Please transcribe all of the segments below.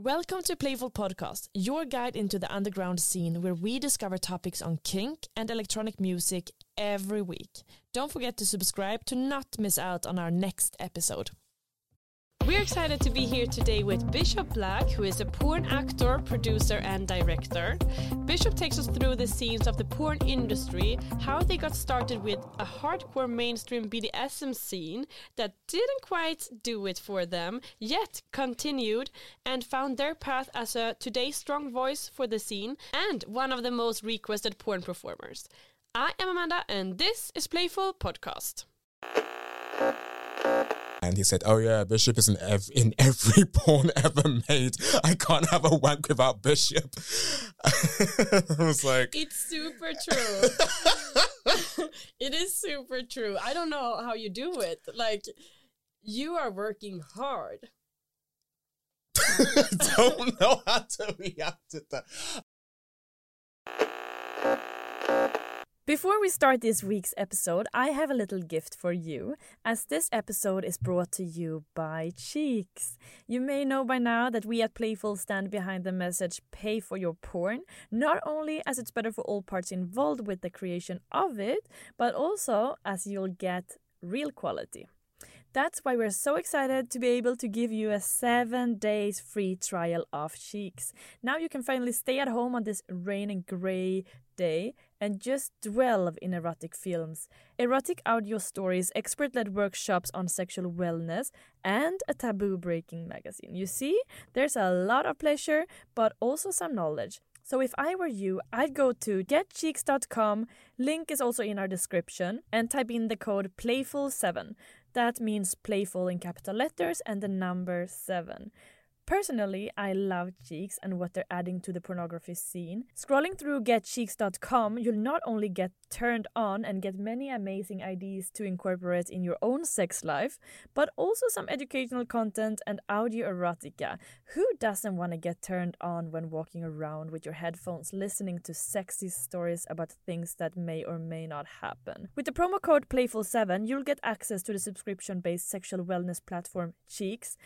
Welcome to Playful Podcast, your guide into the underground scene where we discover topics on kink and electronic music every week. Don't forget to subscribe to not miss out on our next episode. We're excited to be here today with Bishop Black, who is a porn actor, producer, and director. Bishop takes us through the scenes of the porn industry, how they got started with a hardcore mainstream BDSM scene that didn't quite do it for them, yet continued and found their path as a today strong voice for the scene and one of the most requested porn performers. I am Amanda, and this is Playful Podcast. And he said, "Oh yeah, Bishop is in, ev- in every porn ever made. I can't have a wank without Bishop." I was like, It's super true. it is super true. I don't know how you do it. Like, you are working hard. I don't know how to react to that. Before we start this week's episode, I have a little gift for you, as this episode is brought to you by Cheex. You may know by now that we at Playful stand behind the message pay for your porn, not only as it's better for all parts involved with the creation of it, but also as you'll get real quality. That's why we're so excited to be able to give you a seven days free trial of Cheex. Now you can finally stay at home on this rain and gray day and just dwell in erotic films, erotic audio stories, expert led workshops on sexual wellness, and a taboo breaking magazine. You see, there's a lot of pleasure, but also some knowledge. So if I were you, I'd go to getcheeks.com, link is also in our description, and type in the code PLAYFUL7. That means playful in capital letters and the number 7. Personally, I love Cheex and what they're adding to the pornography scene. Scrolling through getcheeks.com, you'll not only get turned on and get many amazing ideas to incorporate in your own sex life, but also some educational content and audio erotica. Who doesn't want to get turned on when walking around with your headphones listening to sexy stories about things that may or may not happen? With the promo code PLAYFUL7, you'll get access to the subscription based sexual wellness platform Cheex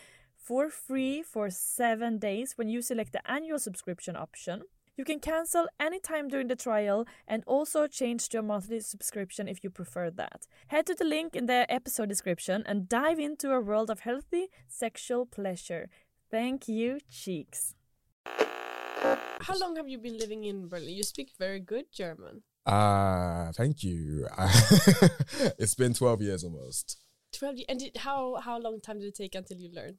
for free for seven days when you select the annual subscription option. You can cancel anytime during the trial and also change to a monthly subscription if you prefer that. Head to the link in the episode description and dive into a world of healthy sexual pleasure. Thank you, Cheex. How long have you been living in Berlin? You speak very good German. Uh, thank you. it's been 12 years almost. 12 years. and did, how how long time did it take until you learned?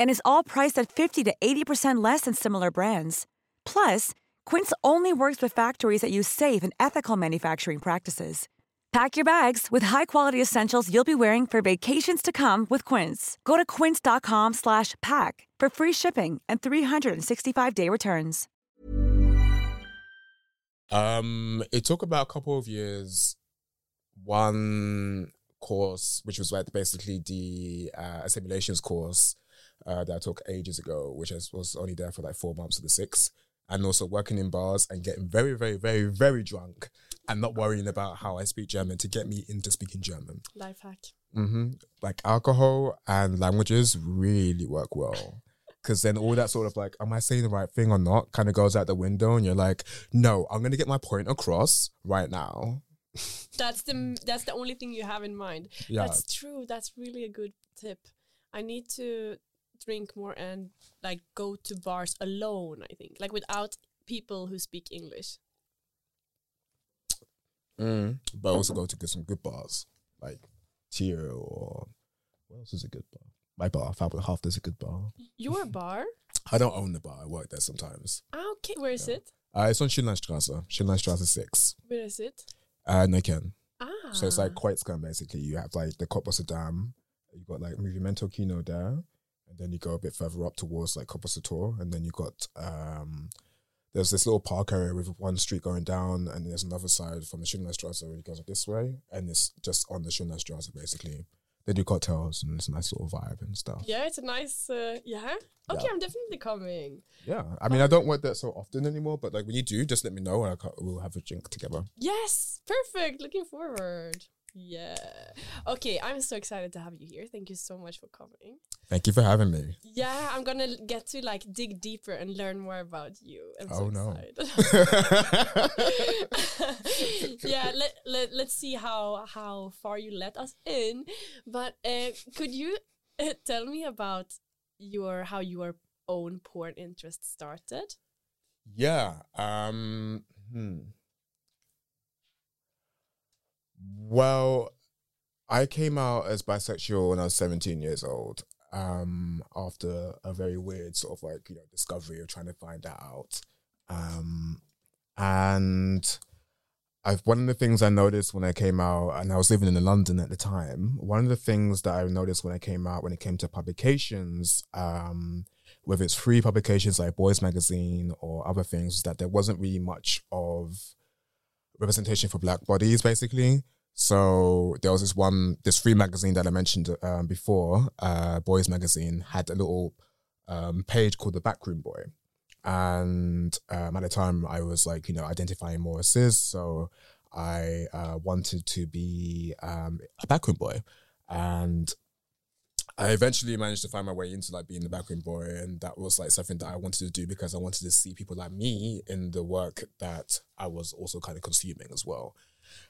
and is all priced at 50 to 80% less than similar brands. Plus, Quince only works with factories that use safe and ethical manufacturing practices. Pack your bags with high-quality essentials you'll be wearing for vacations to come with Quince. Go to quince.com/pack for free shipping and 365-day returns. Um, it took about a couple of years. One course, which was like basically the uh, assimilations course uh, that I took ages ago, which was only there for like four months of the six, and also working in bars and getting very, very, very, very drunk and not worrying about how I speak German to get me into speaking German. Life hack. hmm Like alcohol and languages really work well. Because then all that sort of like, am I saying the right thing or not kind of goes out the window. And you're like, no, I'm going to get my point across right now. That's the that's the only thing you have in mind. Yeah. That's true. That's really a good tip. I need to drink more and like go to bars alone. I think like without people who speak English. Mm. But also go to get some good bars like Tier or what else is a good bar? My bar, Fab with Half, there's a good bar. Your bar? I don't own the bar. I work there sometimes. Ah, okay, where is it? Uh, it's on Schindlerstrasse, Schindlerstrasse 6. Where is it? Uh, Neukölln. Ah, So it's like Kreuzgang basically. You have like the Kottbusser Damm. You got like Moviemento Kino there. And then you go a bit further up towards like Kottbusser Tor. And then you got, um, there's this little park area with one street going down. And there's another side from the Schindlerstrasse where it goes this way. And it's just on the Schindlerstrasse basically. They do cocktails and it's a nice little vibe and stuff. yeah, it's a nice. Uh, yeah. Okay, Yeah. I'm definitely coming. Yeah. I mean, I don't work there so often anymore, but like when you do, just let me know and I we'll have a drink together. Yes, perfect. Looking forward. Yeah. Okay, I'm so excited to have you here. Thank you so much for coming. Thank you for having me. Yeah, I'm gonna get to like dig deeper and learn more about you. I'm Oh, so no. yeah, let, let let's see how how far you let us in. But uh, could you uh, tell me about your how your own porn interest started? Yeah. Um. Hmm. Well, I came out as bisexual when I was 17 years old. Um, after a very weird sort of like you know discovery of trying to find that out. Um, and I've one of the things I noticed when I came out, and I was living in London at the time. One of the things that I noticed when I came out, when it came to publications, um, whether it's free publications like Boys Magazine or other things, that there wasn't really much of representation for black bodies, basically. So there was this one, this free magazine that I mentioned um, before, uh, Boys Magazine, had a little um, page called the Backroom Boy. And um, at the time, I was like, you know, identifying more as cis. So I uh, wanted to be um, a backroom boy. And I eventually managed to find my way into like being the backroom boy, and that was like something that I wanted to do because I wanted to see people like me in the work that I was also kind of consuming as well.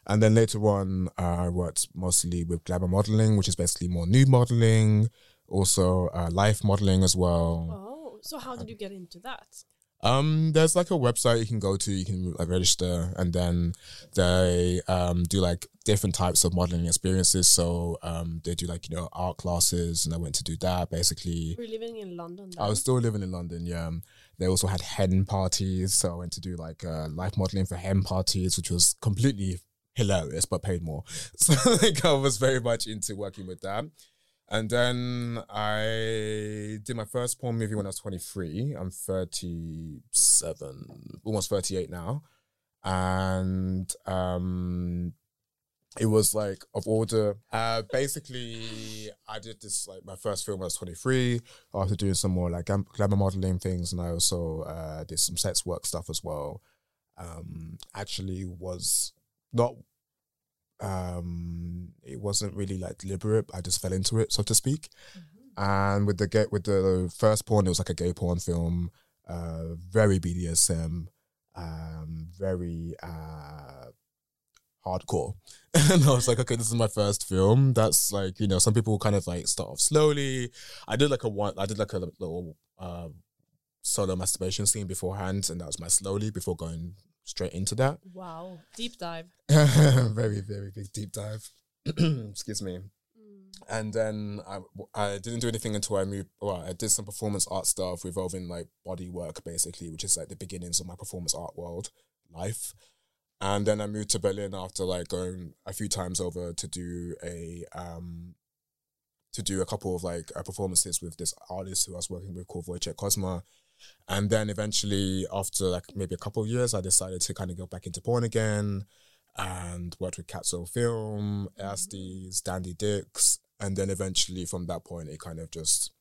And then later on, uh, I worked mostly with glamour modeling, which is basically more nude modeling, also uh, life modeling as well. Oh, so how did you get into that? Um, there's like a website you can go to, you can like register, and then they um do like different types of modeling experiences. So um, they do like you know art classes, and I went to do that basically. We're living in London. I was still living in London, yeah. Um, They also had hen parties, so I went to do like uh, life modeling for hen parties, which was completely hilarious, but paid more. So like I was very much into working with that. And then I did my first porn movie when I was 23. I'm 37, almost 38 now. And um it was like of the uh basically I did this like my first film when I was 23 after doing some more like glamour modeling things and I also uh did some sex work stuff as well. Um actually was not um it wasn't really like deliberate. I just fell into it, so to speak. And with the get with the first porn, it was like a gay porn film, uh, very BDSM, um, very uh, hardcore. and I was like, okay, this is my first film. That's like, you know, some people kind of like start off slowly. I did like a one, I did like a little uh, solo masturbation scene beforehand, and that was my slowly before going straight into that. Wow, deep dive. very, very big deep dive. Excuse me. And then I, I didn't do anything until I moved. Well, I did some performance art stuff revolving like body work, basically, which is like the beginnings of my performance art world life. And then I moved to Berlin after like going a few times over to do a um to do a couple of like uh, performances with this artist who I was working with called Wojciech Kosma. And then eventually, after like maybe a couple of years, I decided to kind of go back into porn again and worked with Cazzo Film, Asties, Dandy Dix. And then eventually from that point, it kind of just,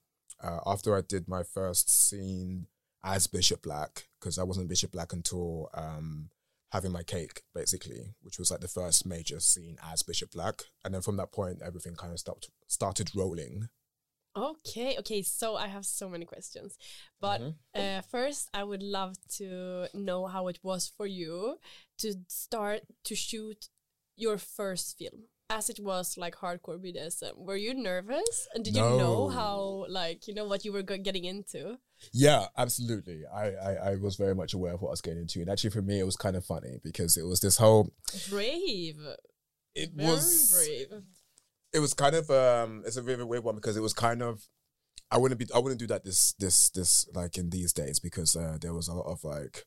uh, after I did my first scene as Bishop Black, because I wasn't Bishop Black until um, having my cake, basically, which was like the first major scene as Bishop Black. And then from that point, everything kind of stopped, started rolling. Okay, okay. So I have so many questions, but Mhm. uh, first I would love to know how it was for you to start to shoot your first film. as it was like hardcore BDSM, were you nervous? And did you know how, like, you know, what you were getting into? Yeah, absolutely. I, I I was very much aware of what I was getting into, and actually for me, it was kind of funny because it was this whole. Brave. It Very was brave. It was kind of um it's a really weird one because it was kind of I wouldn't be I wouldn't do that this this this like in these days because uh, there was a lot of like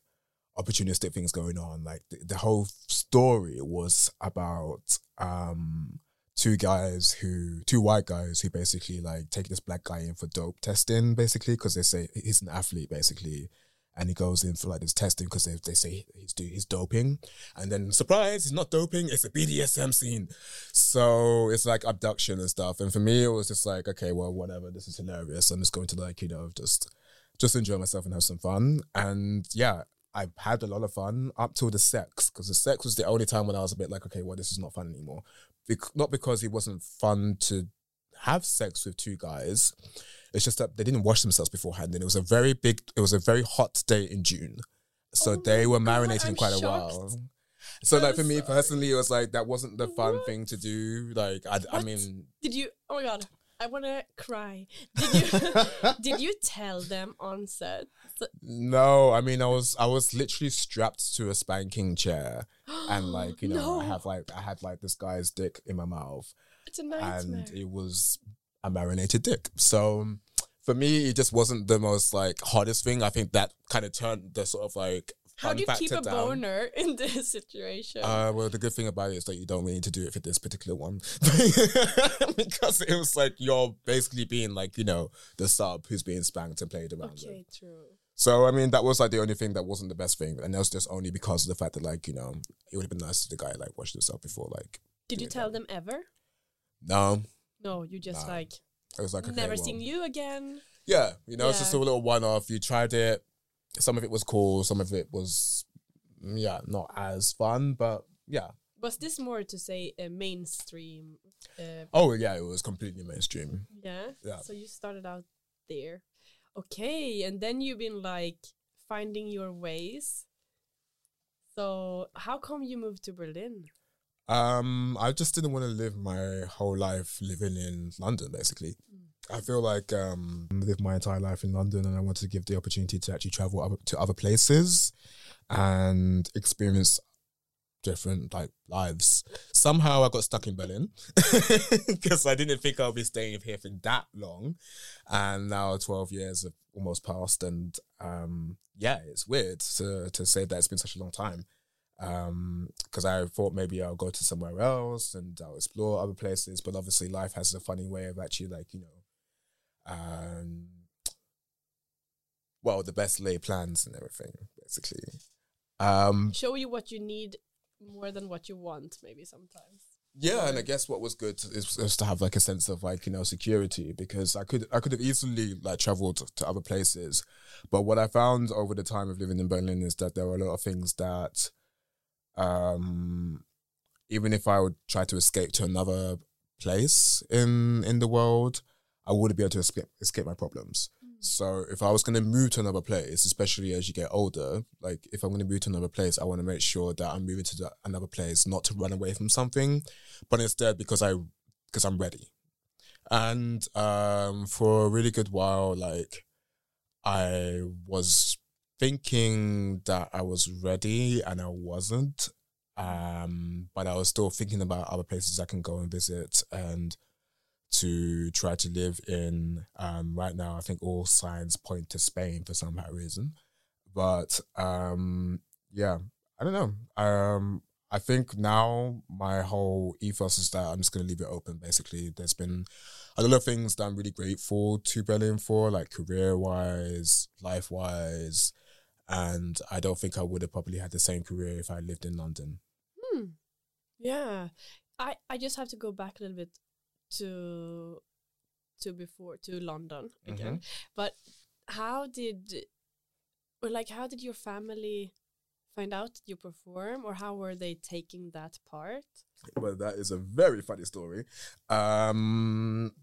opportunistic things going on. Like the, the whole story was about um two guys who two white guys who basically like take this black guy in for dope testing basically because they say he's an athlete basically and he goes in for like this testing because they, they say he's do he's doping. And then surprise he's not doping it's a BDSM scene. So it's like abduction and stuff. And for me it was just like okay well whatever this is hilarious. I'm just going to like you know just just enjoy myself and have some fun. And yeah I had a lot of fun up till the sex because the sex was the only time when I was a bit like okay well this is not fun anymore. Bec- not because it wasn't fun to have sex with two guys it's just that they didn't wash themselves beforehand, and it was a very big, it was a very hot day in June, so Oh they were God, marinating I'm quite a while. So, like for I'm me sorry. personally, it was like that wasn't the fun What? thing to do. Like, I, I mean, Did you? Oh my god, I want to cry. Did you? did you tell them on set? No, I mean, I was, I was literally strapped to a spanking chair, and like, you know, I have like, I had like this guy's dick in my mouth, It's a nightmare. and it was a marinated dick. So for me, it just wasn't the most like hardest thing. I think that kind of turned the sort of like How do you keep a down. boner in this situation? Uh, well, the good thing about it is that you don't really need to do it for this particular one because it was like you're basically being like you know the sub who's being spanked and played around. with. true. So I mean, that was like the only thing that wasn't the best thing, and that was just only because of the fact that like you know it would have been nice to the guy like washed himself before like. Did you tell that. them ever? No, No, you just Nah. like it was like okay, never well, seen you again. Yeah, you know, it's just a little one-off. You tried it. Some of it was cool. Some of it was, mm, yeah, not as fun. But yeah. Was this more to say a mainstream? Uh, Oh yeah, it was completely mainstream. yeah. Yeah. So you started out there, okay, and then you've been like finding your ways. So how come you moved to Berlin? Um, I just didn't want to live my whole life living in London. Basically, I feel like um, I lived my entire life in London, and I wanted to give the opportunity to actually travel to other places and experience different like lives. Somehow, I got stuck in Berlin because I didn't think I'll be staying here for that long, and now twelve years have almost passed, and um, yeah, it's weird to to say that it's been such a long time because I thought maybe I'll go to somewhere else and I'll explore other places. But obviously, life has a funny way of actually, like you know, um, well, the best laid plans and everything, basically. Um, Show you what you need more than what you want, maybe sometimes. yeah, and I guess what was good is, is to have like a sense of like you know security because I could I could have easily like traveled to other places, but what I found over the time of living in Berlin is that there were a lot of things that, um, even if I would try to escape to another place in in the world, I wouldn't be able to escape escape my problems. So if I was going to move to another place, especially as you get older, like if I'm going to move to another place, I want to make sure that I'm moving to the, another place not to run away from something, but instead because I because I'm ready. And um, for a really good while, like I was thinking that I was ready and I wasn't. Um, but I was still thinking about other places I can go and visit and to try to live in. Um, right now, I think all signs point to Spain for some reason. But um, yeah, I don't know. Um, I think now my whole ethos is that I'm just going to leave it open. Basically, there's been a lot of things that I'm really grateful to Berlin for, like career wise, life wise. And I don't think I would have probably had the same career if I lived in London. Hmm. Yeah. I I just have to go back a little bit to to before to London again. But how did or like how did your family find out you perform or how were they taking that part? Well, that is a very funny story. Um,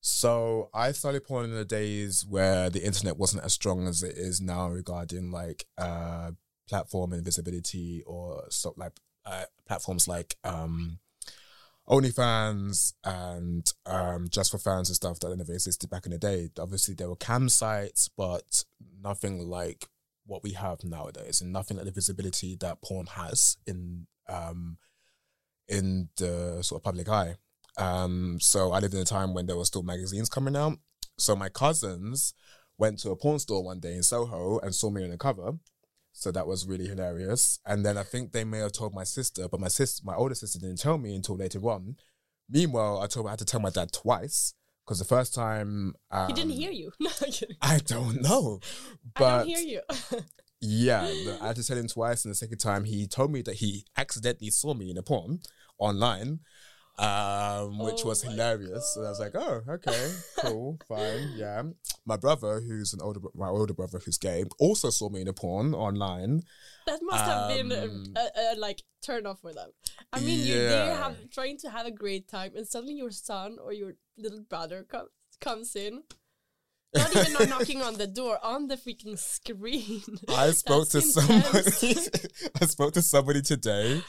so I started porn in the days where the internet wasn't as strong as it is now regarding like uh platform and visibility or so like uh, platforms like um, OnlyFans and um, Just for Fans and stuff that never existed back in the day. Obviously, there were cam sites, but nothing like what we have nowadays, and nothing like the visibility that porn has in um, in the sort of public eye. Um, so I lived in a time when there were still magazines coming out. So my cousins went to a porn store one day in Soho and saw me on the cover. So that was really hilarious. And then I think they may have told my sister, but my sister, my older sister, didn't tell me until later on. Meanwhile, I told I had to tell my dad twice because the first time um, he didn't hear you. No. I don't know, but I don't hear you. yeah, the, I had to tell him twice, and the second time he told me that he accidentally saw me in a porn online, um, which Oh was hilarious. And I was like, oh, okay, cool, fine, yeah. My brother, who's an older, my older brother who's gay, also saw me in a porn online. that must have been Um, a, a, a, like turn off for them. I mean, you're there have, trying to have a great time, and suddenly your son or your little brother comes comes in. Not even not knocking on the door, on the freaking screen. I spoke to somebody. I spoke to somebody today,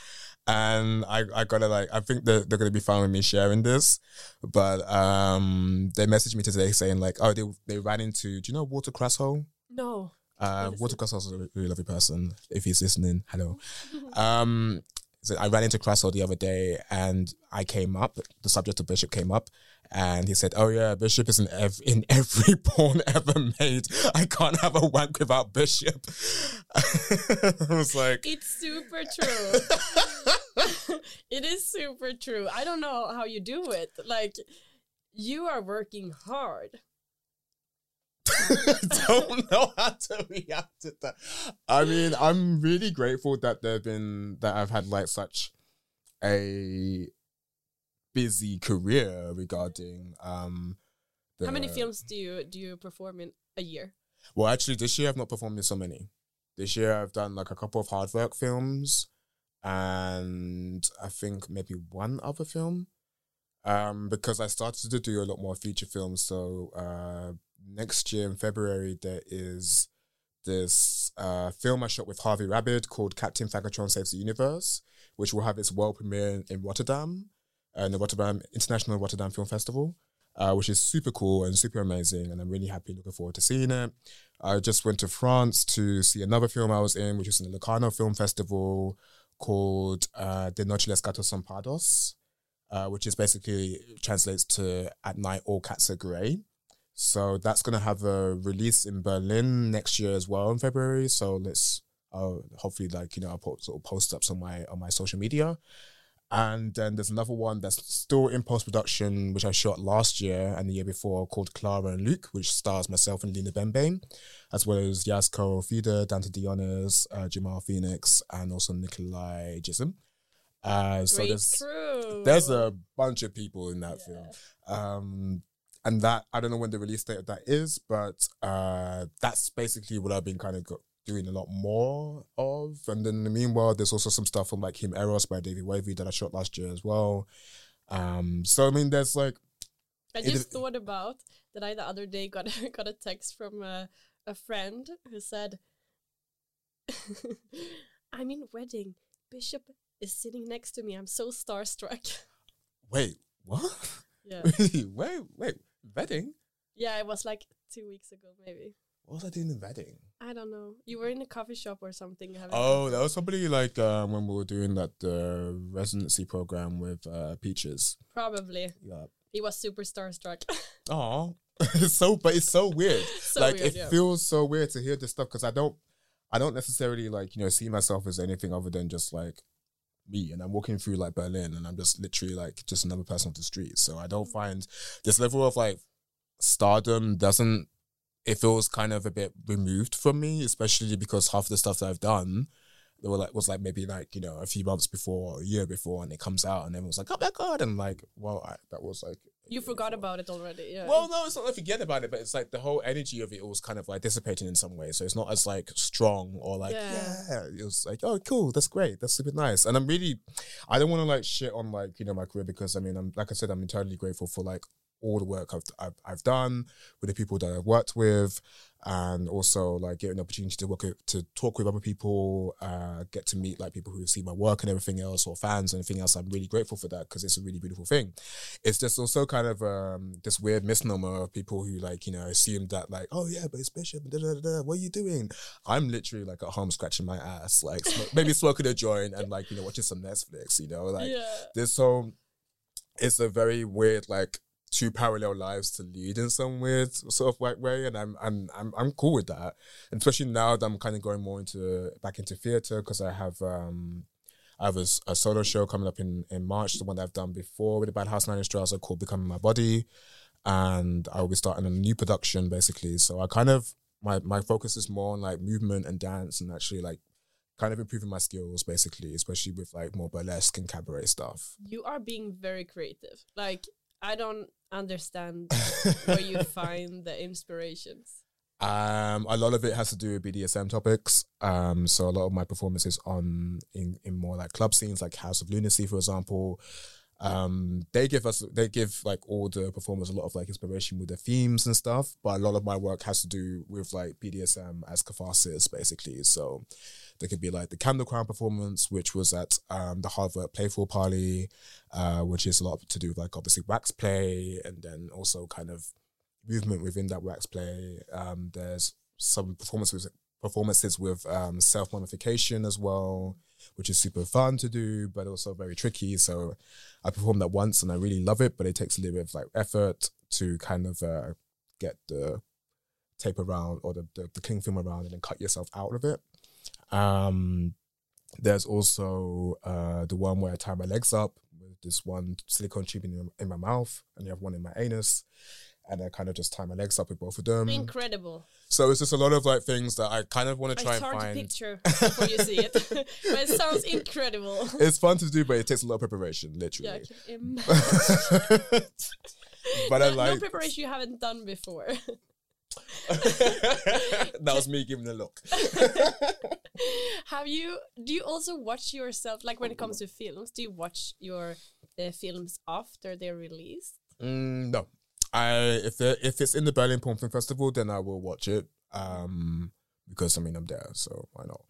and I I gotta like I think they're, they're gonna be fine with me sharing this, but um they messaged me today saying like oh they they ran into do you know Walter Crasshole? no. Uh, Walter? Crasshole is a really lovely person. If he's listening, hello. Um, so I ran into Crasshole the other day, and I came up. The subject of Bishop came up, and he said, "Oh yeah, Bishop is in ev- in every porn ever made. I can't have a wank without Bishop." I was like, It's super true. it is super true. I don't know how you do it. Like, you are working hard. I don't know how to react to that. I mean, I'm really grateful that there've been that I've had like such a busy career regarding um How many films do you do you perform in a year? Well, actually this year I've not performed in so many. This year I've done like a couple of hard work films and I think maybe one other film. Um, because I started to do a lot more feature films. So uh next year in February there is this uh film I shot with Harvey Rabbit called Captain Faggotron Saves the Universe, which will have its world premiere in Rotterdam, in the Rotterdam International Rotterdam Film Festival. Uh, which is super cool and super amazing, and I'm really happy, looking forward to seeing it. I just went to France to see another film I was in, which was in the Locarno Film Festival called uh, De Noche les Gatos Son Pardos, uh, which is basically translates to At Night All Cats Are Grey. So that's going to have a release in Berlin next year as well in February. So let's uh, hopefully like you know I'll put, sort of post ups on my on my social media. And then there's another one that's still in post production, which I shot last year and the year before, called Clara and Luke, which stars myself and Lena Bembe, as well as Yasko Fida, Dante Dionis, uh, Jamal Phoenix, and also Nikolai Jism. Uh, so there's there's a bunch of people in that film. Um, and that I don't know when the release date of that is, but uh, that's basically what I've been kind of go- doing a lot more of. And then in the meanwhile, there's also some stuff from like Himeros by David Wavy that I shot last year as well. Um, so I mean, there's like I just thought about that I the other day got a, got a text from a, a friend who said, "I'm in wedding. Bishop is sitting next to me. I'm so starstruck." wait, what? yeah, wait, wait, wedding? yeah. It was like two weeks ago, maybe. What was I doing in the wedding? I don't know. You were in a coffee shop or something. Oh, that was probably like uh, when we were doing that uh, residency program with uh, Peaches. probably. Yeah. He was super starstruck. Oh, it's so but it's so weird. So like weird, it yeah. feels so weird to hear this stuff because I don't, I don't necessarily like you know see myself as anything other than just like me. And I'm walking through like Berlin, and I'm just literally like just another person off the street. So I don't find this level of like stardom doesn't. It feels kind of a bit removed from me, especially because half the stuff that I've done. They were like was like maybe like you know a few months before, or a year before, and it comes out, and everyone's like, "Oh my god!" And like, well, I, that was like you forgot before. about it already. Yeah. Well, no, it's not like forget about it, but it's like the whole energy of it was kind of like dissipating in some way. So it's not as like strong or like Yeah. yeah. It was like oh cool, that's great, that's super nice. And I'm really, I don't want to like shit on like you know my career because I mean I'm like I said I'm entirely grateful for like all the work I've I've, I've done with the people that I've worked with. and also like getting an opportunity to work with, to talk with other people, uh, get to meet like people who see my work and everything else, or fans and everything else. I'm really grateful for that because it's a really beautiful thing. It's just also kind of um, this weird misnomer of people who like you know assume that like oh yeah, but it's Bishop. Da, da, da, da. What are you doing? I'm literally like at home scratching my ass, like sm- maybe smoking a joint and like you know watching some Netflix. You know, like yeah. this so it's a very weird like two parallel lives to lead in some weird sort of like way and I'm I'm I'm I'm cool with that. And especially now that I'm kind of going more into back into theater because I have um I have a, a solo show coming up in in March the one that I've done before with the Ballhaus Naunynstraße called Becoming My Body. And I will be starting a new production basically. So I kind of my my focus is more on like movement and dance and actually like kind of improving my skills basically especially with like more burlesque and cabaret stuff. You are being very creative. Like I don't understand where you find the inspirations. Um, a lot of it has to do with BDSM topics. Um, so a lot of my performances on in in more like club scenes, like House of Lunacy, for example. Um, they give us they give like all the performers a lot of like inspiration with the themes and stuff. But a lot of my work has to do with like BDSM as catharsis, basically. So there could be like the Candle Crown performance, which was at um, the Harvard Playful Party, uh, which is a lot to do with like obviously wax play and then also kind of movement within that wax play. Um, there's some performances performances with um, self mummification as well, which is super fun to do, but also very tricky. So I performed that once and I really love it, but it takes a little bit of like effort to kind of uh, get the tape around or the, the, the cling film around and then cut yourself out of it. Um, there's also uh, the one where I tie my legs up with this one silicone tube in, in my mouth and you have one in my anus. And I kind of just tie my legs up with both of them. Incredible. So it's just a lot of like things that I kind of want to try It's and hard to find. picture before you see it, but it sounds incredible. It's fun to do, but it takes a lot of preparation, literally. imagine. but I no, like no preparation you haven't done before. that was me giving a look. Have you? Do you also watch yourself? Like when it comes to films, do you watch your uh, films after they're released? Mm, no, I if the if it's in the Berlin Porn Film Festival, then I will watch it. Um, because I mean I'm there, so why not?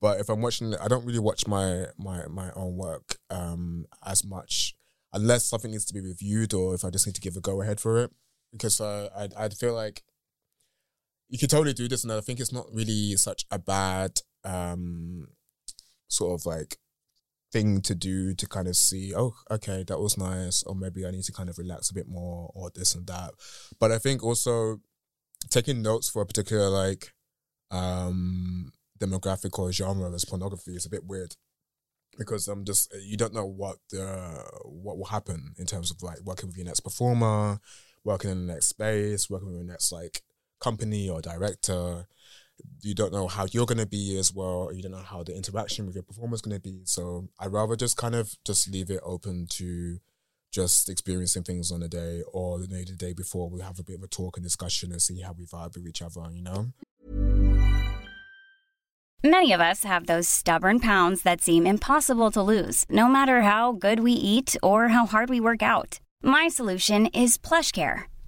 But if I'm watching I don't really watch my my my own work um as much unless something needs to be reviewed or if I just need to give a go ahead for it. Because uh, I I'd feel like you could totally do this, and I think it's not really such a bad um sort of like thing to do to kind of see, oh, okay, that was nice, or maybe I need to kind of relax a bit more, or this and that. But I think also taking notes for a particular like um demographic or genre as pornography is a bit weird because I'm just you don't know what the what will happen in terms of like working with your next performer, working in the next space, working with your next like company or director. You don't know how you're gonna be as well. You don't know how the interaction with your performer is gonna be. So I'd rather just kind of just leave it open to just experiencing things on the day or maybe the day before we have a bit of a talk and discussion and see how we vibe with each other, you know? Many of us have those stubborn pounds that seem impossible to lose, no matter how good we eat or how hard we work out. My solution is PlushCare.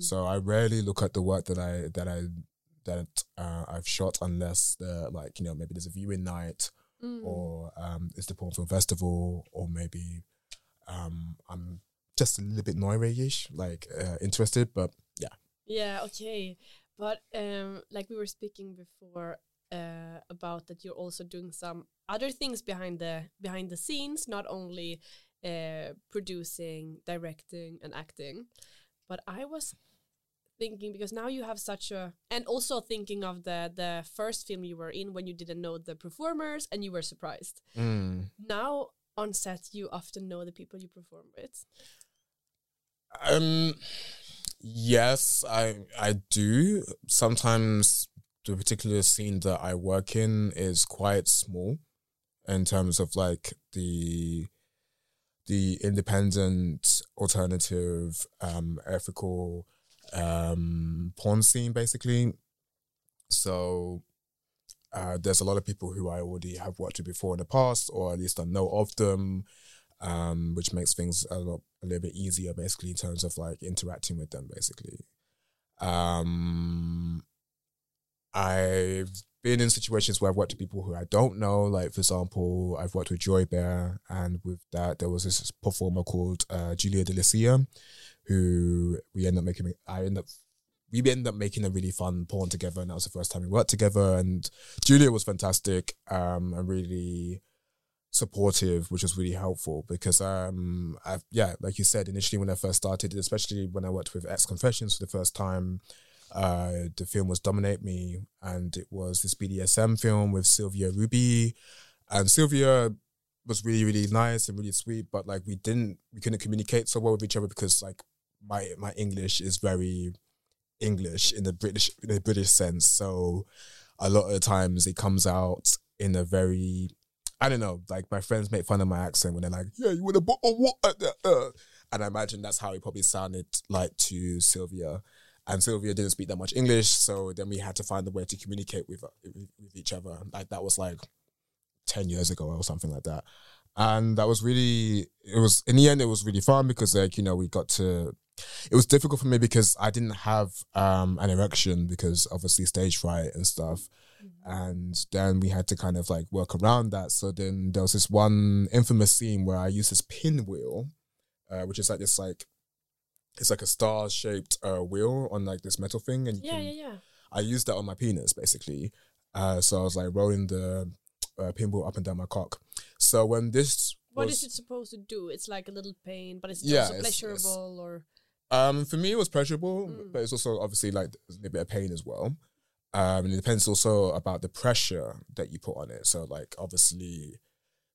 So I rarely look at the work that I that I that uh, I've shot unless the like you know maybe there's a viewing night Mm. or um, it's the porn film festival or maybe um, I'm just a little bit noirish like uh, interested but yeah Yeah, okay. But um like we were speaking before uh about that you're also doing some other things behind the behind the scenes, not only uh, producing, directing, and acting. But I was thinking because now you have such a and also thinking of the the first film you were in when you didn't know the performers and you were surprised. Mm. Now on set you often know the people you perform with. Um, yes, I I do. Sometimes the particular scene that I work in is quite small in terms of like the the independent alternative um ethical um porn scene basically. So uh there's a lot of people who I already have worked with before in the past or at least I know of them um which makes things a, lot, a little bit easier basically in terms of like interacting with them basically. Um I've been in situations where I've worked with people who I don't know. Like, for example, I've worked with Joy Bear, and with that, there was this performer called uh, Julia Delicia, who we end up making. I end up. We ended up making a really fun porn together, and that was the first time we worked together. And Julia was fantastic, um, and really supportive, which was really helpful because, um, I yeah, like you said initially when I first started, especially when I worked with X Confessions for the first time, uh, the film was Dominate Me, and it was this BDSM film with Sylvia Ruby, and Sylvia was really really nice and really sweet, but like we didn't we couldn't communicate so well with each other because like my my English is very English in the British in the British sense, so a lot of times it comes out in a very I don't know, like my friends make fun of my accent when they're like, "Yeah, you want a bottle of water?" Uh, and I imagine that's how it probably sounded like to Sylvia and Sylvia didn't speak that much English, so then we had to find a way to communicate with with, each other. Like that was like ten years ago or something like that, and that was really it was in the end it was really fun because like you know we got to. It was difficult for me because I didn't have um, an erection because obviously stage fright and stuff, and then we had to kind of like work around that. So then there was this one infamous scene where I used this pinwheel, uh, which is like this like it's like a star shaped uh, wheel on like this metal thing, and you Yeah, can, yeah, yeah. I used that on my penis basically. Uh, so I was like rolling the uh, pinwheel up and down my cock. So when this What was, is it supposed to do? It's like a little pain, but it's Yeah, also it's- it's- pleasurable or Um, for me, it was pleasurable, Mm. but it's also obviously like a little bit of pain as well. Um, and it depends also about the pressure that you put on it. So like obviously,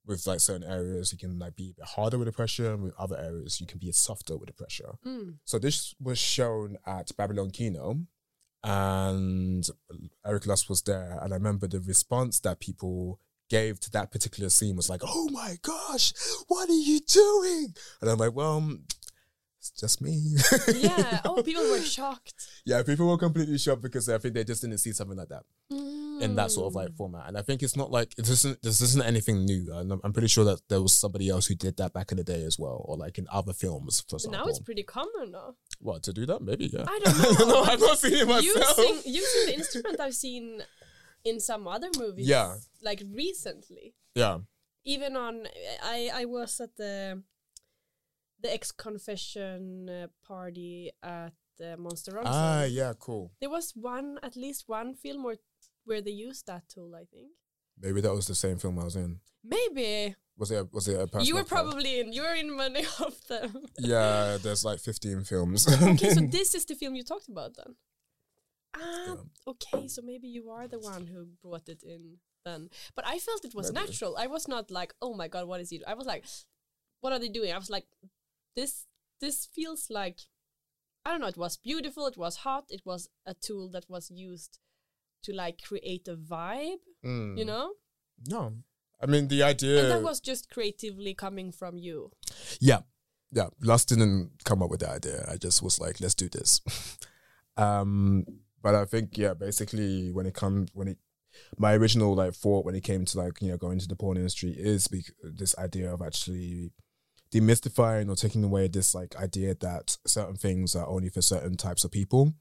with like certain areas, you can like be a bit harder with the pressure, and with other areas, you can be softer with the pressure. Mm. So this was shown at Babylon Kino, and Erika Lust was there, and I remember the response that people gave to that particular scene was like, "Oh my gosh, what are you doing?" And I'm like, "Well, it's just me." yeah. Oh, people were shocked. yeah, people were completely shocked because I think they just didn't see something like that in that sort of like Mm. format. And I think it's not like it isn't this isn't anything new. And I'm, I'm pretty sure that there was somebody else who did that back in the day as well, or like in other films, for example. now it's pretty common, though. what to do that? Maybe yeah. I don't know. no, I've not seen it myself. Using using the instrument I've seen in some other movies. Yeah. Like recently. Yeah. Even on I I was at the the ex confession uh, party at the Monster Run. Ah, yeah, cool. There was one at least one film where where they used that tool, I think. Maybe that was the same film I was in. Maybe. Was it? A, was it a you were probably in you were in many of them. Yeah, there's like 15 films. okay, so this is the film you talked about then. Ah, okay, so maybe you are the one who brought it in then. But I felt it was Maybe. natural. I was not like, oh my god, what is it? I was like, what are they doing? I was like, this this feels like I don't know, it was beautiful, it was hot, it was a tool that was used to like create a vibe, Mm. you know? No. I mean, the idea. And that was just creatively coming from you. Yeah. Yeah. Lust didn't come up with the idea. I just was like, let's do this. um, but I think, yeah, basically when it comes, when it, my original like thought when it came to like, you know, going to the porn industry is bec- this idea of actually demystifying or taking away this like idea that certain things are only for certain types of people.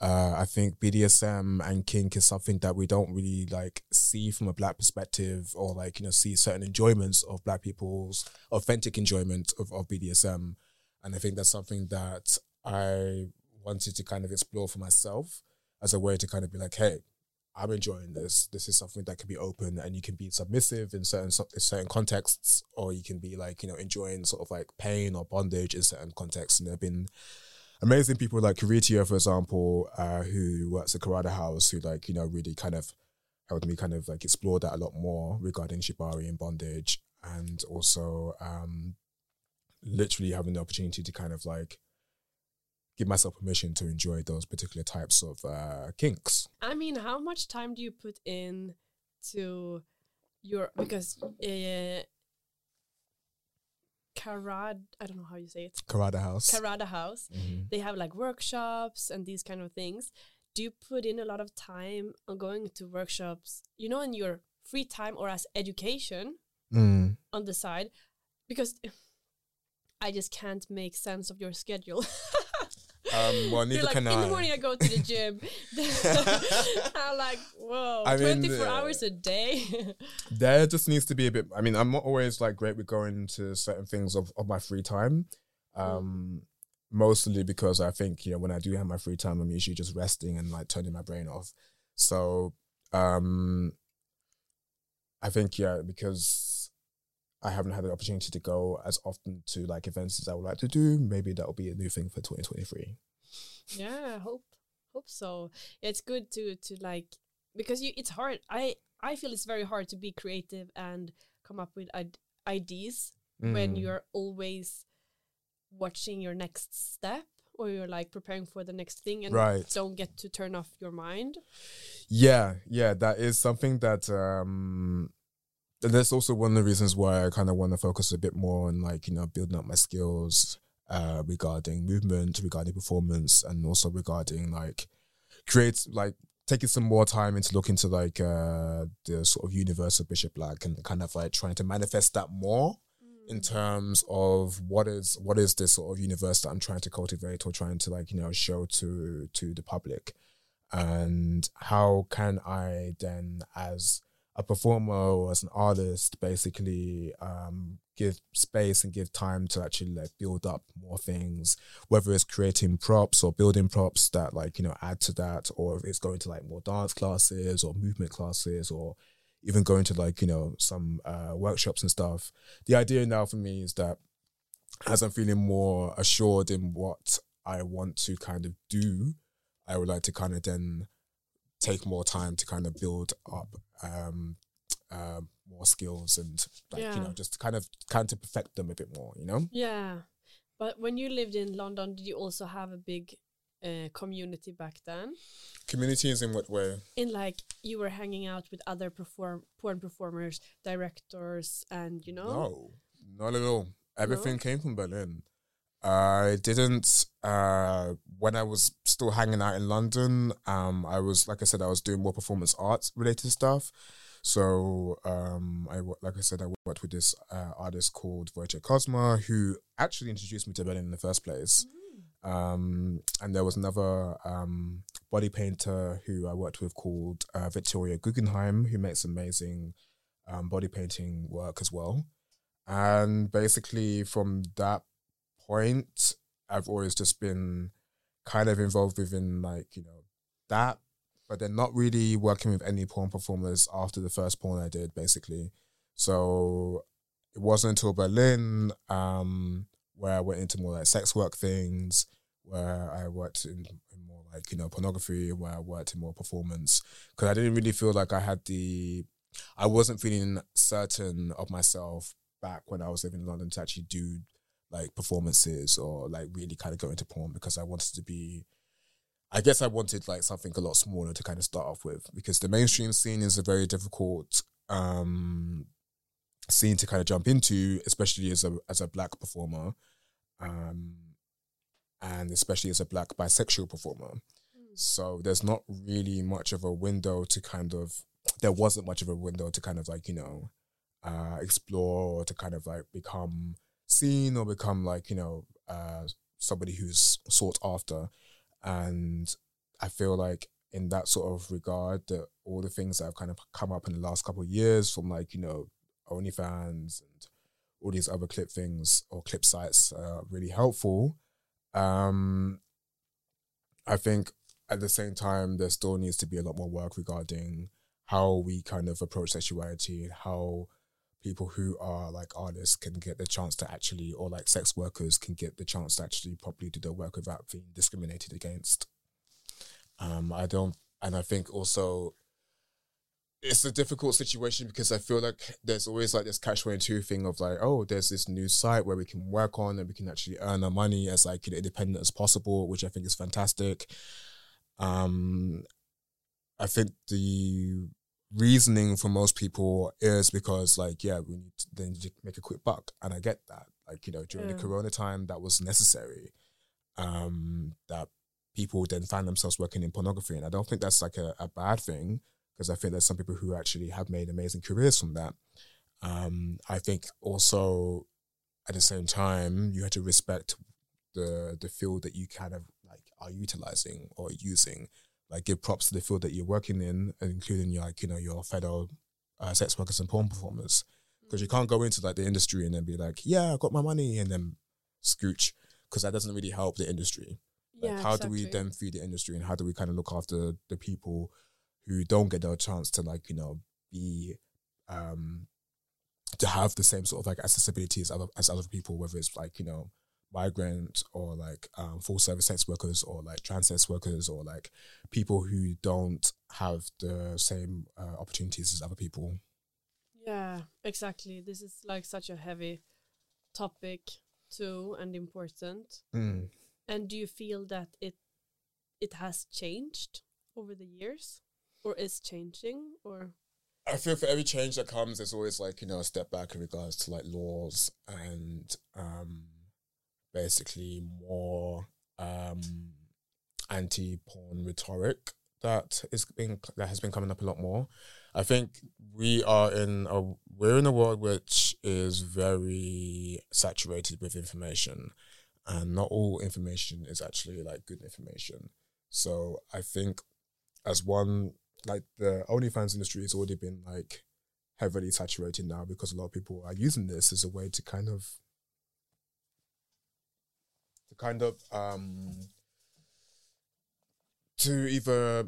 Uh, I think BDSM and kink is something that we don't really like see from a black perspective or like, you know, see certain enjoyments of black people's authentic enjoyment of, of BDSM. And I think that's something that I wanted to kind of explore for myself as a way to kind of be like, hey, I'm enjoying this. This is something that can be open and you can be submissive in certain in certain contexts, or you can be like you know enjoying sort of like pain or bondage in certain contexts. And there've been amazing people like Karitia, for example, uh, who works at Karada House, who like you know really kind of helped me kind of like explore that a lot more regarding shibari and bondage, and also um, literally having the opportunity to kind of like give myself permission to enjoy those particular types of uh, kinks. I mean, how much time do you put in to your because uh, Karad I don't know how you say it. Karada House. Karada House. Mhm. They have like workshops and these kind of things. Do you put in a lot of time on going to workshops? You know, in your free time or as education Mm. on the side, because I just can't make sense of your schedule. Um, well, neither like, can in I. the morning I go to the gym. I'm like, whoa, I mean, 24 uh, hours a day. there just needs to be a bit. I mean, I'm not always like great with going to certain things of, of my free time. Um, mostly because I think you know when I do have my free time, I'm usually just resting and like turning my brain off. So, um, I think yeah, because I haven't had the opportunity to go as often to like events as I would like to do. Maybe that will be a new thing for 2023. yeah, I hope hope so. It's good to to like because you it's hard. I I feel it's very hard to be creative and come up with id- ideas when Mm. you're always watching your next step or you're like preparing for the next thing and Right. don't get to turn off your mind. Yeah, yeah, that is something that um that's also one of the reasons why I kind of want to focus a bit more on like, you know, building up my skills uh regarding movement, regarding performance and also regarding like create like taking some more time into looking to like uh the sort of universe of Bishop Black and kind of like trying to manifest that more in terms of what is what is this sort of universe that I'm trying to cultivate or trying to like you know show to to the public? And how can I then as a performer or as an artist basically um give space and give time to actually like build up more things whether it's creating props or building props that like you know add to that or if it's going to like more dance classes or movement classes or even going to like you know some uh, workshops and stuff. The idea now for me is that as I'm feeling more assured in what I want to kind of do, I would like to kind of then take more time to kind of build up um, uh, more skills and like you know just kind of kind of perfect them a bit more. You know. Yeah. But when you lived in London, did you also have a big uh, community back then? Communities in what way? In like you were hanging out with other perform porn performers, directors, and you know. No, not at all. Everything came from Berlin. I didn't. Uh, when I was still hanging out in London, um, I was like I said, I was doing more performance arts related stuff. So, um, I like I said, I worked with this uh, artist called Wojciech Kosma, who actually introduced me to Berlin in the first place. Um, and there was another um, body painter who I worked with called uh, Victoria Gugenheim, who makes amazing um, body painting work as well. And basically, from that point, I've always just been kind of involved within like you know that, but then not really working with any porn performers after the first porn I did, basically. So it wasn't until Berlin um, where I went into more like sex work things, where I worked in, in more like you know pornography, where I worked in more performance, because I didn't really feel like I had the, I wasn't feeling certain of myself back when I was living in London to actually do like performances or like really kind of go into porn because I wanted to be I guess I wanted like something a lot smaller to kind of start off with because the mainstream scene is a very difficult um scene to kind of jump into, especially as a as a black performer. Um and especially as a black bisexual performer. So there's not really much of a window to kind of there wasn't much of a window to kind of like, you know, uh explore or to kind of like become seen or become like, you know, uh somebody who's sought after. And I feel like in that sort of regard that all the things that have kind of come up in the last couple of years from like, you know, OnlyFans and all these other clip things or clip sites are really helpful. Um I think at the same time, there still needs to be a lot more work regarding how we kind of approach sexuality and how people who are like artists can get the chance to actually, or like sex workers can get the chance to actually properly do their work without being discriminated against. Um, I don't, and I think also it's a difficult situation because I feel like there's always like this catch twenty two thing of like, oh, there's this new site where we can work on and we can actually earn our money as like independent as possible, which I think is fantastic. Um, I think the reasoning for most people is because like, yeah, we need to then make a quick buck, and I get that. Like you know, during Yeah. the Corona time, that was necessary. Um, that people then find themselves working in pornography, and I don't think that's like a, a bad thing because I think there's some people who actually have made amazing careers from that. Um, I think also at the same time you have to respect the the field that you kind of like are utilizing or using. Like give props to the field that you're working in, including your like you know your fellow uh, sex workers and porn performers, because you can't go into like the industry and then be like, yeah, I got my money, and then scooch, because that doesn't really help the industry. Like, yeah, how do we then feed the industry, and how do we kind of look after the people who don't get their chance to like you know be um to have the same sort of like accessibility as other as other people, whether it's like you know migrant or like um, full service sex workers or like trans sex workers or like people who don't have the same uh, opportunities as other people. Yeah, exactly. This is like such a heavy topic too and important. Mm. And do you feel that it it has changed over the years or is changing or I feel for every change that comes, there's always like, you know, a step back in regards to like laws and um basically more um anti porn rhetoric that is being that has been coming up a lot more. I think we are in a we're in a world which is very saturated with information and not all information is actually like good information. So I think as one like the OnlyFans industry has already been like heavily saturated now because a lot of people are using this as a way to kind of to kind of um to either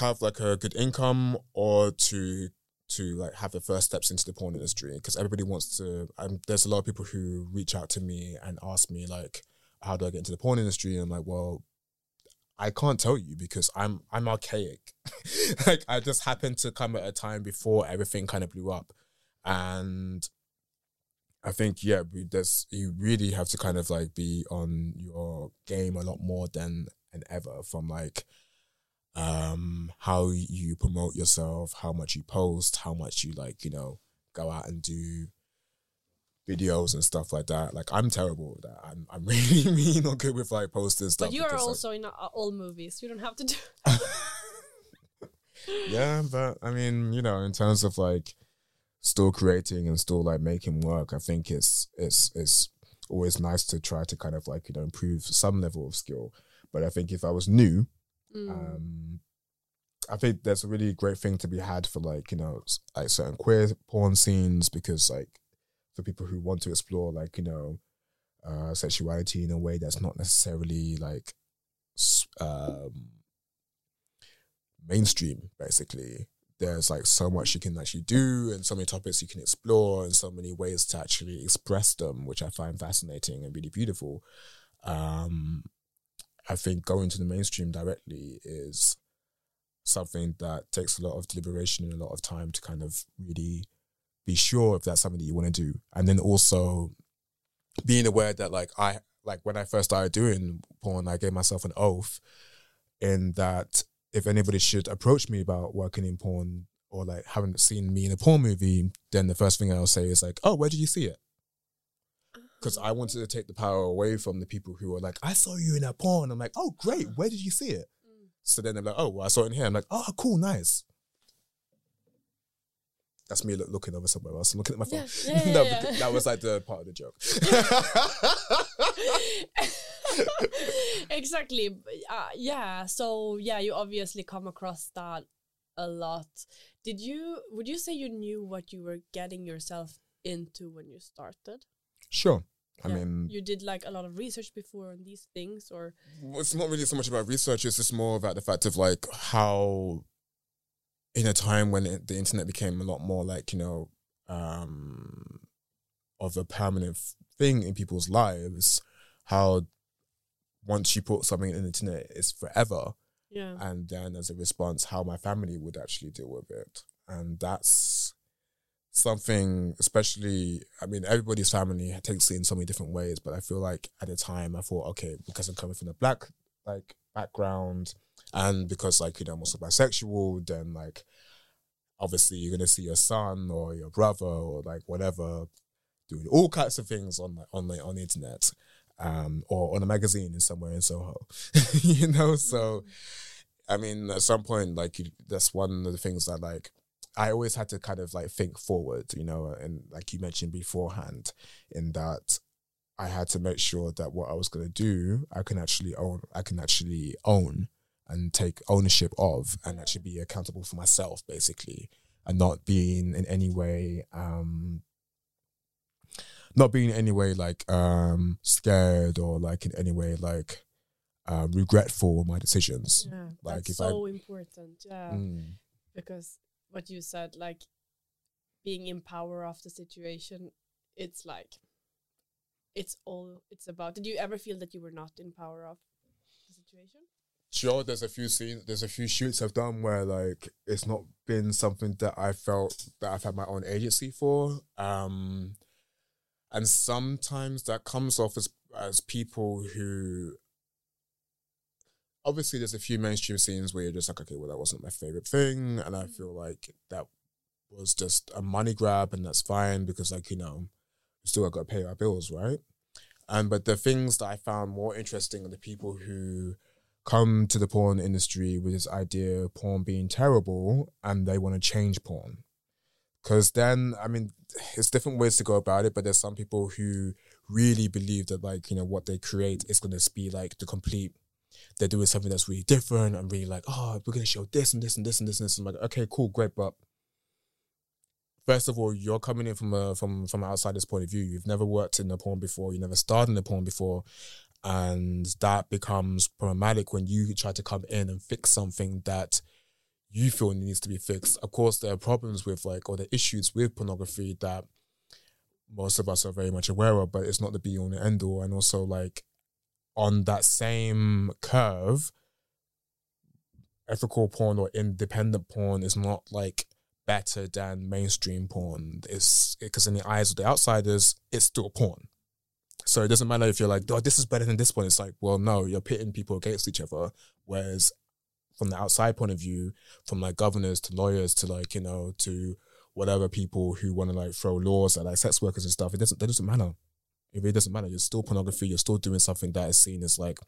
have like a good income or to to like have the first steps into the porn industry. Because everybody wants to um, there's a lot of people who reach out to me and ask me like how do I get into the porn industry? And I'm like well I can't tell you because I'm I'm archaic. like I just happened to come at a time before everything kind of blew up, and I think yeah, there's you really have to kind of like be on your game a lot more than and ever from like um how you promote yourself, how much you post, how much you like you know go out and do videos and stuff like that. Like I'm terrible at that. I'm I'm really really not good with like posting stuff. but you are because, like, also in uh, all movies. You don't have to do yeah, but I mean, you know, in terms of like still creating and still like making work, I think it's it's it's always nice to try to kind of like you know improve some level of skill. But I think if I was new, Mm. um, I think there's a really great thing to be had for like you know like certain queer porn scenes because like for people who want to explore like you know uh, sexuality in a way that's not necessarily like um, mainstream basically there's like so much you can actually do and so many topics you can explore and so many ways to actually express them which i find fascinating and really beautiful. Um i think going to the mainstream directly is something that takes a lot of deliberation and a lot of time to kind of really be sure if that's something that you want to do. And then also being aware that like i like when i first started doing porn i gave myself an oath in that if anybody should approach me about working in porn or like haven't seen me in a porn movie, then the first thing I'll say is like, "Oh, where did you see it?" Because I oh. wanted to take the power away from the people who are like, "I saw you in a porn." I'm like, "Oh, great! Mm. Where did you see it?" Mm. So then they're like, "Oh, well, I saw it in here." I'm like, "Oh, cool, nice." That's me look, looking over somewhere else. I'm looking at my phone. Yeah, yeah, no, yeah, that was like the part of the joke. exactly. Uh, yeah. So yeah, you obviously come across that a lot. Did you? Would you say you knew what you were getting yourself into when you started? Sure. I Yeah. mean, you did like a lot of research before on these things, or Well, it's not really so much about research. It's just more about the fact of like how, in a time when it, the internet became a lot more like you know, um, of a permanent f- thing in people's lives, how once you put something in the internet, it's forever, yeah, and then as a response, how my family would actually deal with it, and that's something especially i mean everybody's family takes it in so many different ways but i feel like at the time i thought okay because i'm coming from a black like background and because like you know i'm also bisexual then like obviously you're gonna see your son or your brother or like whatever doing all kinds of things on the on the on the internet um or on a magazine in somewhere in soho you know? So i mean at some point like you, that's one of the things that like I always had to kind of like think forward, you know, and like you mentioned beforehand, in that I had to make sure that what I was going to do, I can actually own, I can actually own and take ownership of, and actually be accountable for myself, basically, and not being in any way, um, not being in any way like um scared or like in any way like um regretful of my decisions. yeah, like that's if I- so important. Yeah, Mm. because what you said, like being in power of the situation, it's like it's all it's about. Did you ever feel that you were not in power of the situation? sure there's a few scenes there's a few shoots i've done where like it's not been something that i felt that i've had my own agency for um and sometimes that comes off as as people who obviously there's a few mainstream scenes where you're just like okay well that wasn't my favorite thing. And i mm. feel like that was just a money grab and that's fine because like you know we still got to pay our bills right? And but the things that i found more interesting are the people who come to the porn industry with this idea of porn being terrible and they want to change porn. Because then, I mean, it's different ways to go about it, but there's some people who really believe that, like, you know, what they create is going to be like the complete, they're doing something that's really different and really like, oh, we're going to show this and this and this and this and this. I'm like, okay, cool, great, but first of all, you're coming in from a from from an outsider's point of view. You've never worked in the porn before. You never starred in the porn before, and that becomes problematic when you try to come in and fix something that you feel needs to be fixed. Of course, there are problems with like or the issues with pornography that most of us are very much aware of, but it's not the be all and end all. And also, like on that same curve, ethical porn or independent porn is not like better than mainstream porn. It's because in the eyes of the outsiders, it's still porn. So it doesn't matter if you're like, oh, this is better than this one. It's like, well, no, you're pitting people against each other. Whereas from the outside point of view, from like governors to lawyers to like, you know, to whatever people who want to like throw laws at like sex workers and stuff, it doesn't, that doesn't matter. It really doesn't matter. You're still pornography. You're still doing something that is seen as like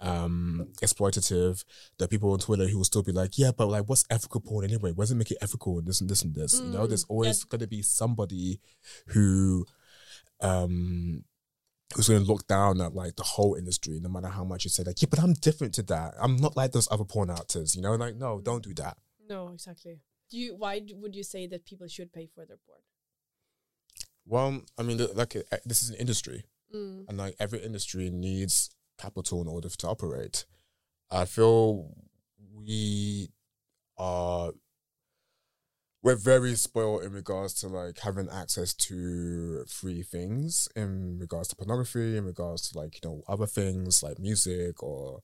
um exploitative. There are people on Twitter who will still be like, yeah, but like, what's ethical porn anyway? What does it make it ethical and this and this and this? you know, Mm, there's always going to be somebody who um who's going to look down at like the whole industry, no matter how much you say like, yeah, but I'm different to that. I'm not like those other porn actors, you know. Like, no, don't do that. No, exactly. Do you? Why would you say that people should pay for their porn? Well, I mean, like, uh, this is an industry. Mm. and like every industry needs capital in order to operate. I feel we are we're very spoiled in regards to like having access to free things in regards to pornography, in regards to like you know other things like music or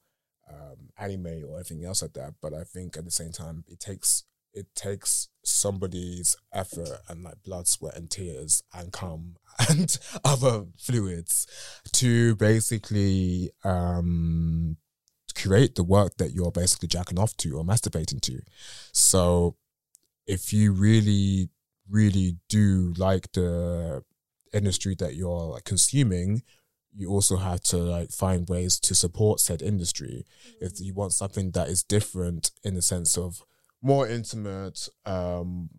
um, anime or anything else like that. But I think at the same time, it takes it takes somebody's effort and like blood, sweat, and tears and cum and other fluids to basically um create the work that you're basically jacking off to or masturbating to. So if you really, really do like the industry that you're like, consuming, you also have to like find ways to support said industry. If you want something that is different in the sense of more intimate, um,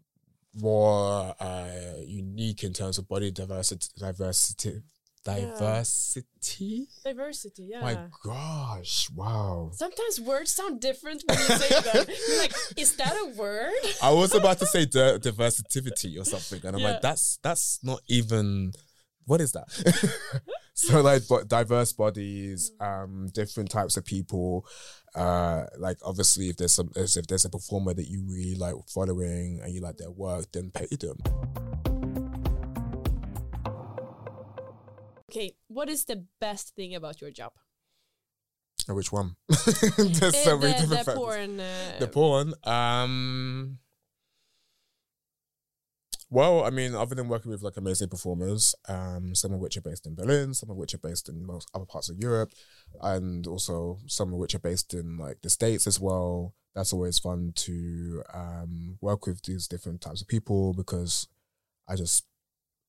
more uh, unique in terms of body diversity, diversity, diversity. Diversity, yeah. My gosh! Wow. Sometimes words sound different when you say them. You're like, is that a word? I was about to say di- diversity or something, and I'm Yeah. like, that's that's not even what is that? so like but diverse bodies, um, different types of people. Uh, like obviously if there's some if there's a performer that you really like following and you like their work, then pay them. Okay, what is the best thing about your job? Oh, Which one? there's so many the, different the porn. Uh, The porn. Um. Well, I mean, other than working with like amazing performers, um, some of which are based in Berlin, some of which are based in most other parts of Europe, and also some of which are based in like the States as well. That's always fun to um, work with these different types of people because I just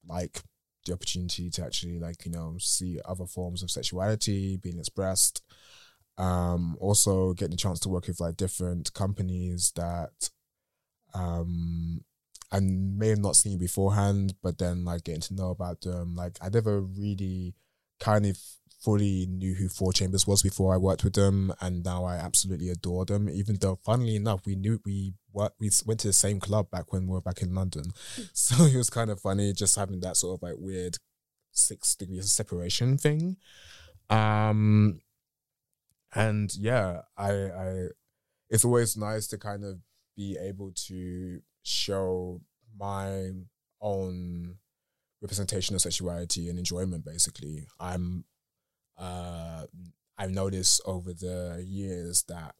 like the opportunity to actually like you know see other forms of sexuality being expressed um also getting the chance to work with like different companies that um I may have not seen beforehand, but then like getting to know about them. Like I never really kind of fully knew who Four Chambers was before I worked with them, and now I absolutely adore them. Even though, funnily enough, we knew we we went to the same club back when we were back in London, so it was kind of funny just having that sort of like weird six degrees of separation thing. Um, and yeah, I, I, it's always nice to kind of be able to show my own representation of sexuality and enjoyment. Basically, I'm, uh, I've noticed over the years that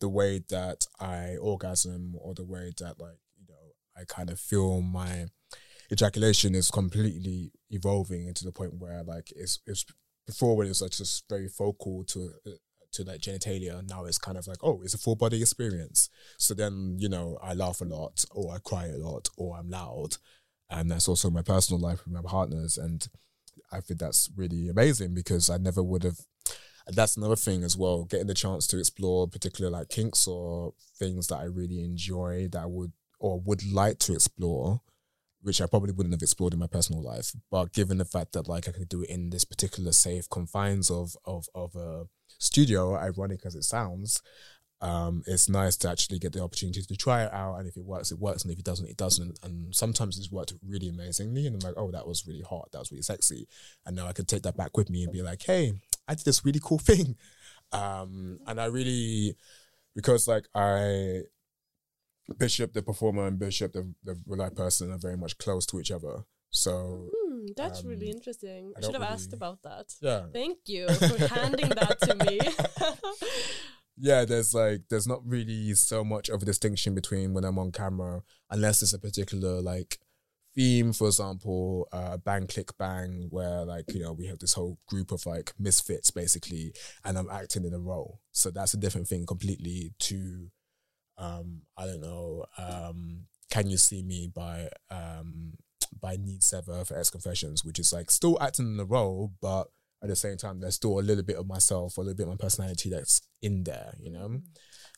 the way that I orgasm or the way that like you know I kind of feel my ejaculation is completely evolving into the point where like it's it's before when it was like just very focal to uh, to like genitalia now it's kind of like oh it's a full body experience. So then you know I laugh a lot or I cry a lot or I'm loud and that's also my personal life with my partners and I think that's really amazing because I never would have that's another thing as well getting the chance to explore particular like kinks or things that I really enjoy that I would or would like to explore which I probably wouldn't have explored in my personal life. But given the fact that like I could do it in this particular safe confines of of of a studio, ironic as it sounds, um, it's nice to actually get the opportunity to try it out. And if it works, it works, and if it doesn't, it doesn't. And sometimes it's worked really amazingly, and I'm like, oh, that was really hot, that was really sexy, and now I could take that back with me and be like, hey, I did this really cool thing, um, and I really because like I Bishop, the performer, and Bishop, the, the real life person, are very much close to each other. So Hmm, that's really Um, interesting. I should have asked about that. yeah, Thank you for handing that to me. yeah. There's like there's not really so much of a distinction between when I'm on camera, unless it's a particular like theme. For example, uh, Bang Click Bang, where like you know we have this whole group of like misfits basically, and I'm acting in a role. So that's a different thing completely to um, I don't know, um, Can You See Me by um, by Need Sever for XConfessions, which is like still acting in the role, but at the same time, there's still a little bit of myself, a little bit of my personality that's in there, you know?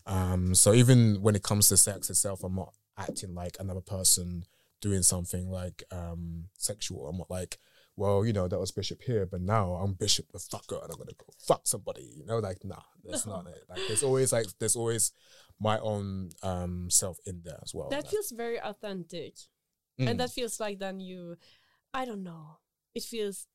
Um, so even when it comes to sex itself, I'm not acting like another person doing something like um, sexual. I'm not like, well, you know, that was Bishop here, but now I'm Bishop the fucker and I'm gonna go fuck somebody, you know? Like, nah, that's not it. Like there's always like there's always my own um self in there as well. that Like, feels very authentic. mm. And that feels like then you, I don't know. It feels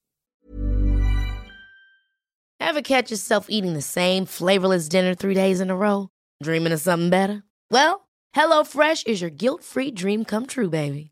Ever catch yourself eating the same flavorless dinner three days in a row? Dreaming of something better? Well, HelloFresh is your guilt free dream come true, baby.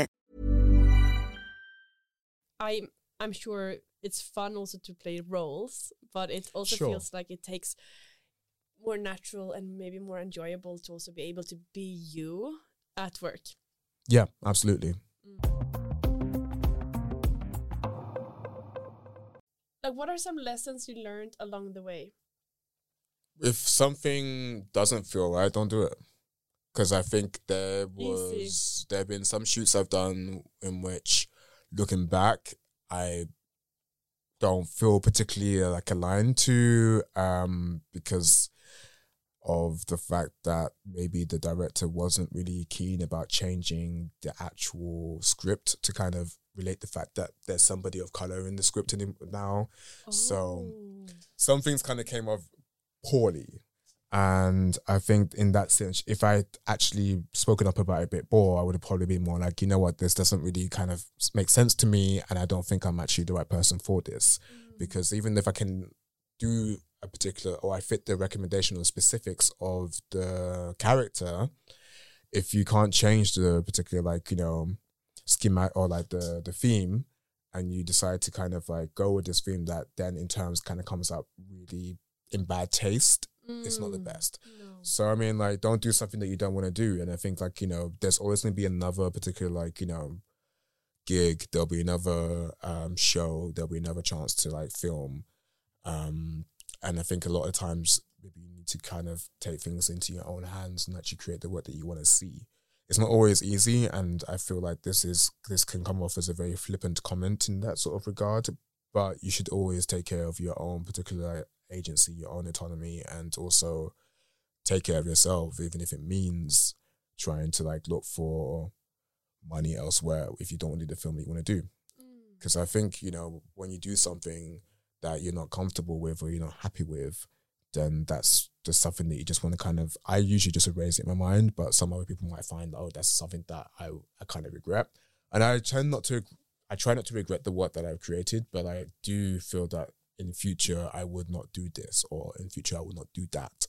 I'm I'm sure it's fun also to play roles, but it also Sure. feels like it takes more natural and maybe more enjoyable to also be able to be you at work. Yeah, absolutely. Mm. Like, what are some lessons you learned along the way? If something doesn't feel right, don't do it. Because I think there was Easy. there have been some shoots I've done in which, looking back, I don't feel particularly uh, like aligned to, um, because of the fact that maybe the director wasn't really keen about changing the actual script to kind of relate the fact that there's somebody of color in the script now. So Oh. some things kind of came off poorly. And I think in that sense, if I actually spoken up about it a bit more, I would have probably been more like, you know what, this doesn't really kind of make sense to me, and I don't think I'm actually the right person for this. Mm. Because even if I can do a particular, or I fit the recommendation or specifics of the character, if you can't change the particular, like you know, schema or like the the theme, and you decide to kind of like go with this theme that then in terms kind of comes up really in bad taste, it's not the Mm, best. no. So I mean, like, don't do something that you don't want to do. And I think, like, you know, there's always going to be another particular, like, you know, gig. There'll be another um, show. There'll be another chance to like film. Um, and I think a lot of times maybe you need to kind of take things into your own hands and actually create the work that you want to see. It's not always easy, and I feel like this is this can come off as a very flippant comment in that sort of regard. But you should always take care of your own particular agency, your own autonomy, and also take care of yourself, even if it means trying to like look for money elsewhere if you don't want to do the film that you want to do. Mm. Because I think, you know, when you do something that you're not comfortable with or you're not happy with, then that's just something that you just want to kind of, I usually just erase it in my mind, but some other people might find, oh, that's something that I, I kind of regret. And I tend not to, I try not to regret the work that I've created, but I do feel that in the future I would not do this or in future I would not do that.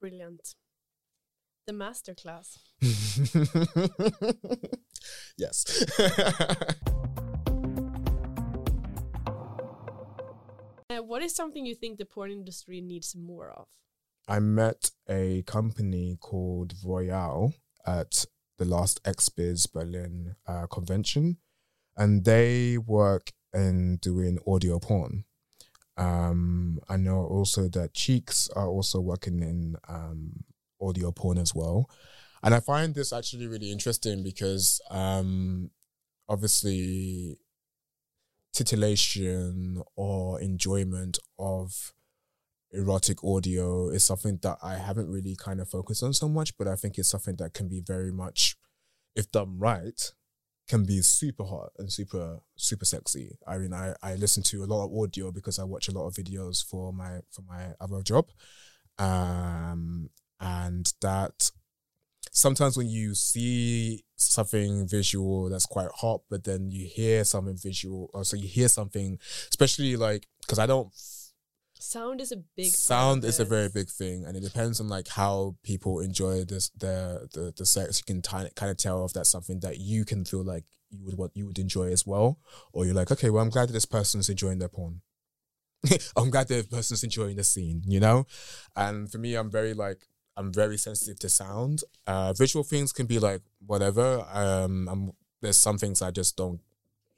Brilliant. The masterclass. yes. Uh, what is something you think the porn industry needs more of? I met a company called Royale at the last XBiz Berlin uh, convention, and they work in doing audio porn. Um, I know also that Cheex are also working in um, audio porn as well. And I find this actually really interesting because um, obviously titillation or enjoyment of erotic audio is something that I haven't really kind of focused on so much, but I think it's something that can be very much, if done right, can be super hot and super super sexy. I mean, I I listen to a lot of audio because I watch a lot of videos for my for my other job, um, and that sometimes when you see something visual that's quite hot, but then you hear something visual, or so you hear something, especially like because I don't Sound is a big sound is a very big thing and it depends on like how people enjoy this the the, the sex. You can kind of, kind of tell if that's something that you can feel like you would what you would enjoy as well or you're like okay well i'm glad that this person's enjoying their porn. I'm glad that the person's enjoying the scene you know? And for me i'm very like i'm very sensitive to sound. Uh visual things can be like whatever um i'm there's some things i just don't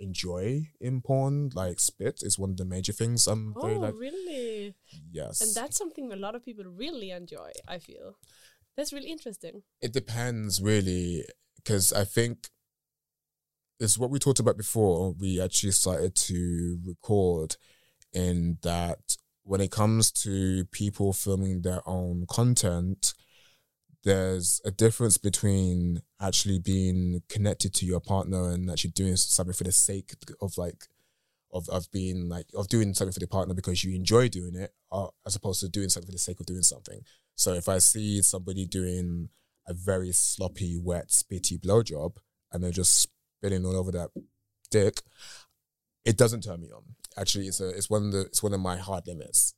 enjoy in porn like spit is one of the major things i'm Oh, very like really? yes And that's something a lot of people really enjoy, I feel. That's really interesting. It depends really, because I think it's what we talked about before. We actually started to record in that when it comes to people filming their own content, there's a difference between actually being connected to your partner and actually doing something for the sake of like of of being like of doing something for the partner because you enjoy doing it, uh, as opposed to doing something for the sake of doing something. So if I see somebody doing a very sloppy, wet, spitty blowjob and they're just spitting all over that dick, it doesn't turn me on. Actually, it's a it's one of the it's one of my hard limits.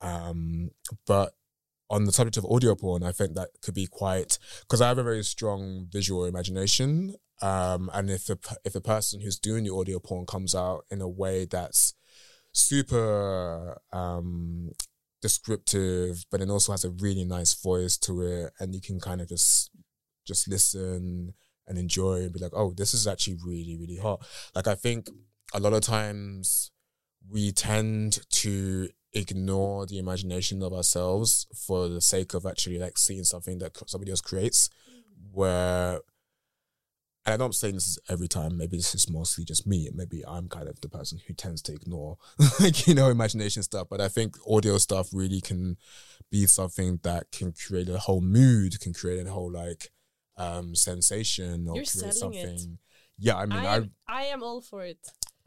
Um, but on the subject of audio porn, I think that could be quite because I have a very strong visual imagination. Um, and if the if the person who's doing the audio porn comes out in a way that's super um, descriptive, but it also has a really nice voice to it, and you can kind of just just listen and enjoy and be like, oh, this is actually really really hot. Like I think a lot of times we tend to ignore the imagination of ourselves for the sake of actually like seeing something that somebody else creates where and I'm not saying this every time. Maybe this is mostly just me. Maybe I'm kind of the person who tends to ignore, like you know, imagination stuff. But I think audio stuff really can be something that can create a whole mood, can create a whole like um sensation, or You're create selling it. something. Yeah, I mean, I I, I am all for it.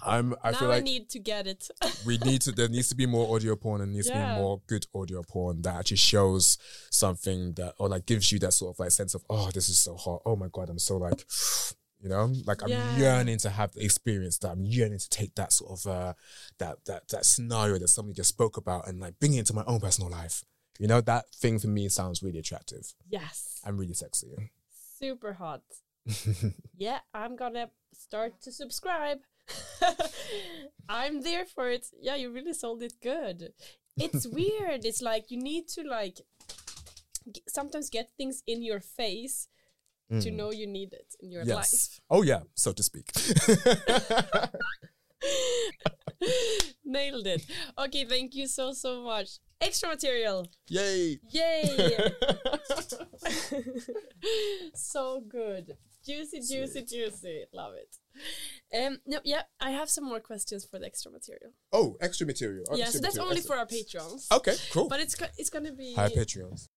I'm, I now feel I like need to get it. we need to there needs to be more audio porn and needs to be more good audio porn that actually shows something that or like gives you that sort of like sense of oh this is so hot oh my god i'm so like you know like i'm Yeah. yearning to have the experience that i'm yearning to take that sort of uh that that that scenario that somebody just spoke about and like bring it into my own personal life you know that thing for me sounds really attractive yes. and really sexy Super hot. yeah, I'm gonna start to subscribe. I'm there for it. Yeah, you really sold it good. It's weird. It's like you need to like g- sometimes get things in your face to know you need it in your Mm. yes life. oh yeah so to speak Nailed it. Okay, thank you so so much. Extra material. yay Yay! so good. Juicy, juicy, juicy. Love it. Um, no, yeah, I have some more questions for the extra material. oh extra material yeah, Extra so that's material, only excellent. for our patrons. okay cool But it's it's gonna be hi patreons